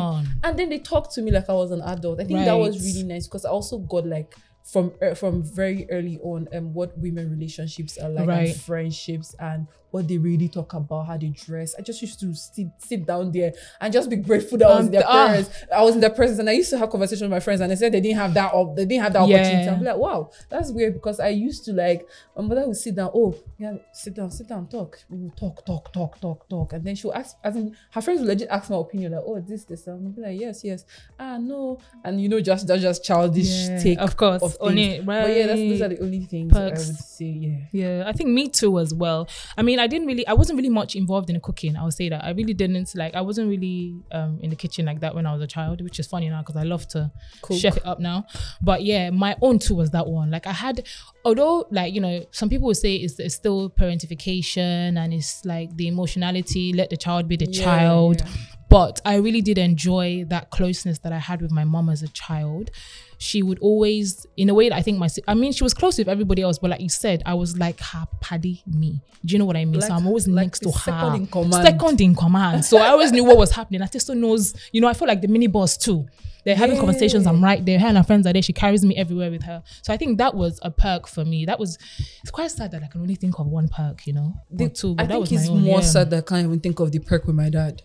S2: and then they talked to me like I was an adult. I think that was really nice because I also got like from uh, from very early on um what women relationships are like
S1: Right.
S2: and friendships and what they really talk about how they dress. I just used to sit sit down there and just be grateful that I was
S1: Um,
S2: in their
S1: ah.
S2: parents. I was in their presence and I used to have conversations with my friends and they said they didn't have that op- they didn't have that
S1: Yeah.
S2: opportunity. I'm like, wow, that's weird because I used to like my mother would sit down, oh yeah, sit down, sit down, talk. We would talk, talk, talk, talk, talk. And then she'll ask as in her friends would legit ask my opinion, like, oh, this, this. And I'll be like, yes, yes. Ah, no. And you know, just that's just childish
S1: Yeah,
S2: take
S1: of course,
S2: of
S1: on
S2: things. But yeah, that's those are the only things
S1: Perks.
S2: I would say, yeah.
S1: Yeah, I think me too as well. I mean, I didn't really, I wasn't really much involved in cooking. I'll say that I really didn't like. I wasn't really um in the kitchen like that when I was a child, which is funny now because I love to
S2: Cook.
S1: chef it up now. But yeah, my own too was that one. Like I had, although like you know, some people would say it's, it's still parentification and it's like the emotionality. Let the child be the
S2: Yeah,
S1: child.
S2: yeah.
S1: But I really did enjoy that closeness that I had with my mom as a child. She would always, in a way, that I think my, I mean, she was close with everybody else, but like you said, I was like her paddy me. Do you know what I mean? so I'm always
S2: like
S1: next to
S2: second
S1: her.
S2: in command.
S1: Second in command. So I always knew what was happening. Atisto knows, you know, I feel like the mini boss too. They're having conversations. I'm right there. Her and her friends are there. She carries me everywhere with her. So I think that was a perk for me. That was, it's quite sad that I can only think of one perk, you know,
S2: The-
S1: two. But
S2: I think it's more
S1: yeah.
S2: sad that I can't even think of the perk with my dad.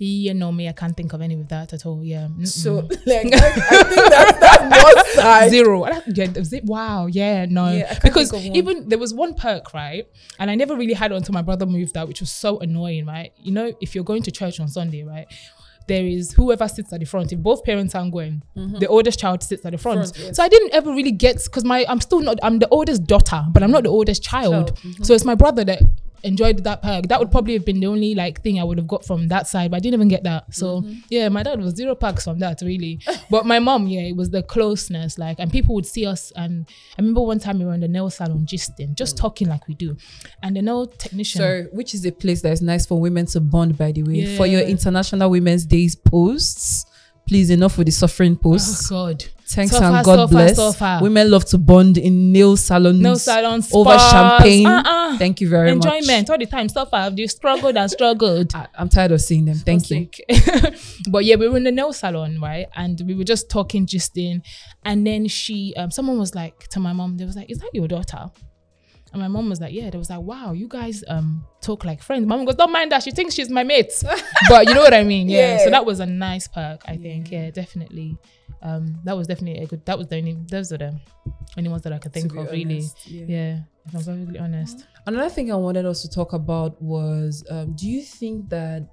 S1: Yeah, no, me, I can't think of any of that at all. Yeah. Mm-mm.
S2: So like I, I think that's sad.
S1: Zero. Yeah, wow. Yeah, no.
S2: Yeah,
S1: because
S2: think of one.
S1: even there was one perk, right? And I never really had it until my brother moved out, which was so annoying, right? You know, if you're going to church on Sunday, right? There is whoever sits at the front. If both parents aren't going, the oldest child sits at the front.
S2: Mm-hmm. Front, yes.
S1: So I didn't ever really get because my I'm still not I'm the oldest daughter, but I'm not the oldest child.
S2: Child, mm-hmm.
S1: So it's my brother that enjoyed that perk. That would probably have been the only like thing I would have got from that side, but I didn't even get that. So
S2: Mm-hmm.
S1: yeah, my dad was zero perks from that really. but my mom, yeah, it was the closeness, like, and people would see us. And I remember one time we were in the nail salon, gisting, just talking like we do, and the nail technician.
S2: So, which is a place that is nice for women to bond, by the way. For your International Women's Days posts, please, enough with the suffering posts. oh.
S1: God,
S2: Thanks
S1: Suffer,
S2: and God
S1: suffer,
S2: bless.
S1: suffer.
S2: Women love to bond in nail salons.
S1: nail salon,
S2: over
S1: spas,
S2: champagne.
S1: uh-uh.
S2: Thank you very much.
S1: enjoyment all the time. Suffer, you struggled and struggled.
S2: I, I'm tired of seeing them. Thank you.
S1: But yeah, we were in the nail salon, right? And we were just talking, just in. And then she, um, someone was like to my mom, they was like, "Is that your daughter?" And my mom was like, "Yeah." They was like, "Wow, you guys um talk like friends." Mom goes, "Don't mind that. She thinks she's my mate." but you know what I mean? Yeah.
S2: Yeah.
S1: So that was a nice perk, I think. Yeah, definitely. Um, that was definitely a good. That was the only. Those are the only ones that I could think of, really.
S2: yeah.
S1: Yeah, if I'm perfectly honest.
S2: Another thing I wanted us to talk about was um, do you think that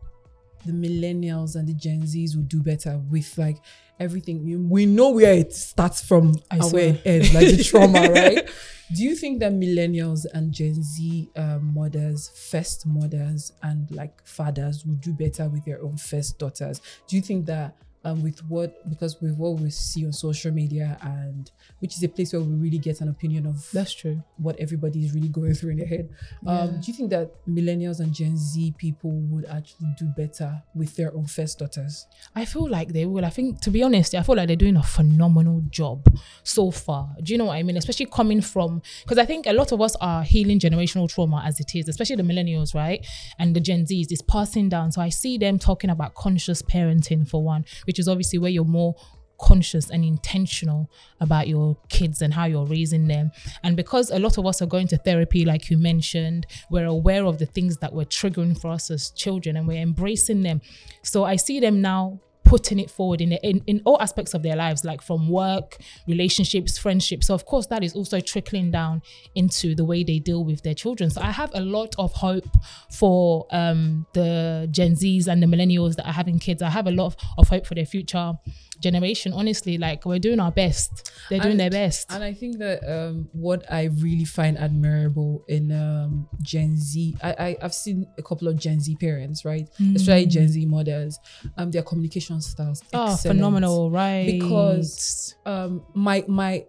S2: the millennials and the Gen Zs will do better with like everything? We know where it starts from
S1: I
S2: and where
S1: swear.
S2: it ends, like the trauma, right? Do you think that millennials and Gen Z um, mothers, first mothers, and like fathers would do better with their own first daughters? Do you think that um, with what because with what we see on social media and which is a place where we really get an opinion of
S1: That's true.
S2: what everybody is really going through in their head. Um,
S1: Yeah.
S2: do you think that millennials and Gen Z people would actually do better with their own first daughters?
S1: I feel like they will. I think, to be honest, I feel like they're doing a phenomenal job so far. Do you know what I mean? Especially coming from, because I think a lot of us are healing generational trauma as it is, especially the millennials, right? And the Gen Zs is passing down. So I see them talking about conscious parenting for one, which is obviously where you're more conscious and intentional about your kids and how you're raising them. And because a lot of us are going to therapy, like you mentioned, we're aware of the things that were triggering for us as children and we're embracing them. So I see them now putting it forward in, in in all aspects of their lives like from work relationships friendships. So of course that is also trickling down into the way they deal with their children. So i have a lot of hope for um the gen z's and the millennials that are having kids. I have a lot of, of hope for their future generation. Honestly like we're doing our best. They're doing
S2: And-
S1: their best.
S2: And I think that um, what I really find admirable in um, Gen Z, I, I I've seen a couple of Gen Z parents, right, especially Gen Z mothers, um, their communication styles.
S1: oh
S2: excellent.
S1: phenomenal right.
S2: Because um my my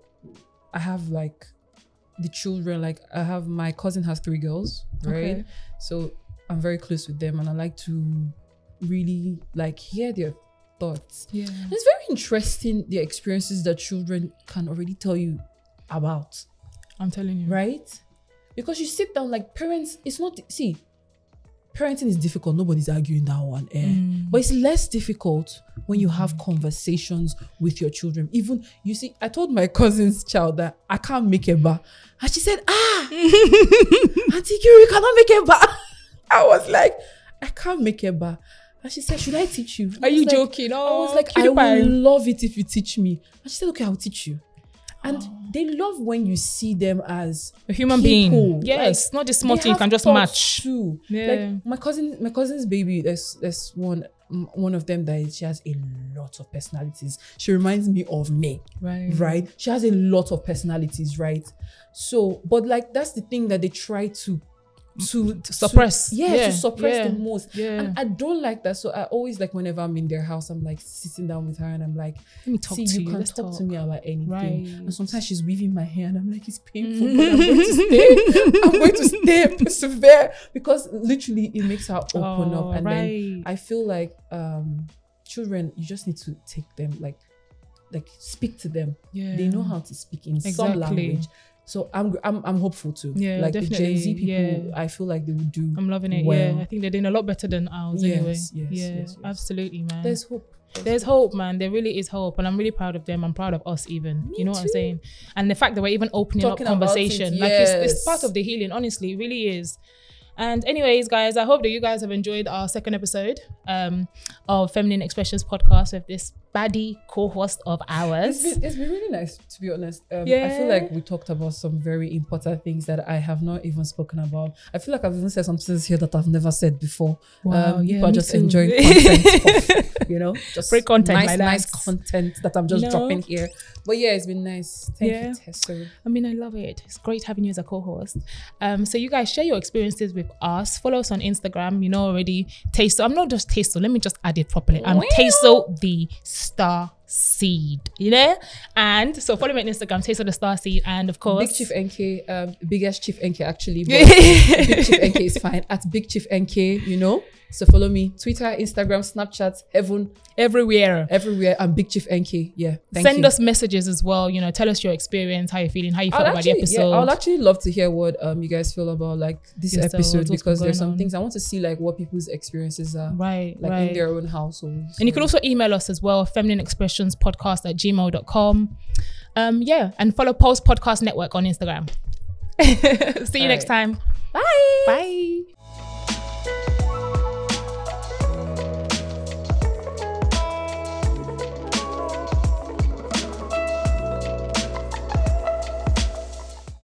S2: i have like the children like i have my cousin has three girls right?
S1: Okay.
S2: so i'm very close with them and i like to really like hear their thoughts.
S1: Yeah.
S2: And it's very interesting the experiences that children can already tell you about.
S1: I'm telling you.
S2: Right? Because you sit down like parents it's not see parenting is difficult nobody's arguing that one eh?
S1: Mm.
S2: but it's less difficult when you have conversations with your children even you see i told my cousin's child that i can't make a bar and she said ah auntie Kiri, you cannot make a bar i was like i can't make a bar and she said should i teach you I
S1: are you
S2: like-
S1: joking
S2: I
S1: oh
S2: was like, I would love it if you teach me. And she said, okay, I'll teach you. And
S1: Oh.
S2: They love when you see them as
S1: a human
S2: people,
S1: being yes not this small thing you can just match
S2: Too.
S1: Yeah.
S2: Like my cousin, my cousin's baby. There's there's one one of them that she has a lot of personalities. She reminds me of me,
S1: right
S2: right? She has a lot of personalities, right? So, but like that's the thing that they try to to, to
S1: suppress.
S2: yeah,
S1: Yeah,
S2: to suppress
S1: yeah,
S2: the most.
S1: yeah.
S2: And I don't like that. So I always like whenever I'm in their house, I'm like sitting down with her and I'm like,
S1: Let me talk
S2: see,
S1: to
S2: you
S1: you.
S2: can
S1: Let's
S2: talk,
S1: talk.
S2: to me about anything.
S1: Right.
S2: And sometimes she's weaving my hair and I'm like, it's painful, but I'm going to stay. I'm going to stay persevere because literally it makes her open
S1: Oh,
S2: up. And then. I feel like um children, you just need to take them like like speak to them.
S1: yeah.
S2: They know how to speak in some language. So I'm I'm I'm hopeful too.
S1: Yeah,
S2: like the Gen Z people,
S1: yeah.
S2: I feel like they would do.
S1: I'm loving it.
S2: well.
S1: Yeah, I think they're doing a lot better than ours anyway.
S2: Yes, yes,
S1: yeah,
S2: yes, yes.
S1: absolutely, man.
S2: There's hope.
S1: There's hope, man. There really is hope, and I'm really proud of them. I'm proud of us, even.
S2: Me
S1: you know what I'm
S2: too.
S1: saying? And the fact that we're even opening
S2: Talking
S1: up conversation,
S2: it,
S1: like it's, it's part of the healing. Honestly, it really is. And anyways, guys, I hope that you guys have enjoyed our second episode um, of Feminine Expressions podcast with this baddie co-host of ours.
S2: It's been, it's been really nice to be honest. Um, I feel like we talked about some very important things that I have not even spoken about. I feel like I've even said some things here that I've never said before.
S1: Wow,
S2: um,
S1: yeah,
S2: people are just
S1: too.
S2: enjoying content, of, you know, just
S1: Free content
S2: nice,
S1: like
S2: nice content that I'm just
S1: know?
S2: dropping here. But yeah, it's been nice. Thank
S1: Yeah.
S2: you, Teso.
S1: I mean, I love it. It's great having you as a co-host. Um, so you guys share your experiences with us. Follow us on Instagram. You know already. Tasto. I'm not just Tasto. Let me just add it properly. I'm
S2: Wow.
S1: Tasto the Star Seed. You know. And so follow me on Instagram. Tasto the Star Seed. And of course,
S2: Big Chief NK, um, biggest Chief NK actually. But Big Chief NK is fine. At Big Chief NK, you know. So follow me. Twitter, Instagram, Snapchat, Heaven,
S1: everywhere.
S2: everywhere. I'm Big Chief NK. Yeah. Thank
S1: Send
S2: you.
S1: us messages as well. You know, tell us your experience, how you're feeling, how you felt
S2: I'll
S1: about the episode.
S2: yeah, I'll actually love to hear what um you guys feel about like this episode because there's some
S1: on.
S2: things I want to see like what people's experiences are
S1: right,
S2: like
S1: right.
S2: in their own households.
S1: And you can also email us as well, feminine expressions podcast at gmail.com. Um, yeah, and follow Pulse Podcast Network on Instagram. See you
S2: All
S1: next
S2: right.
S1: time. Bye. Bye.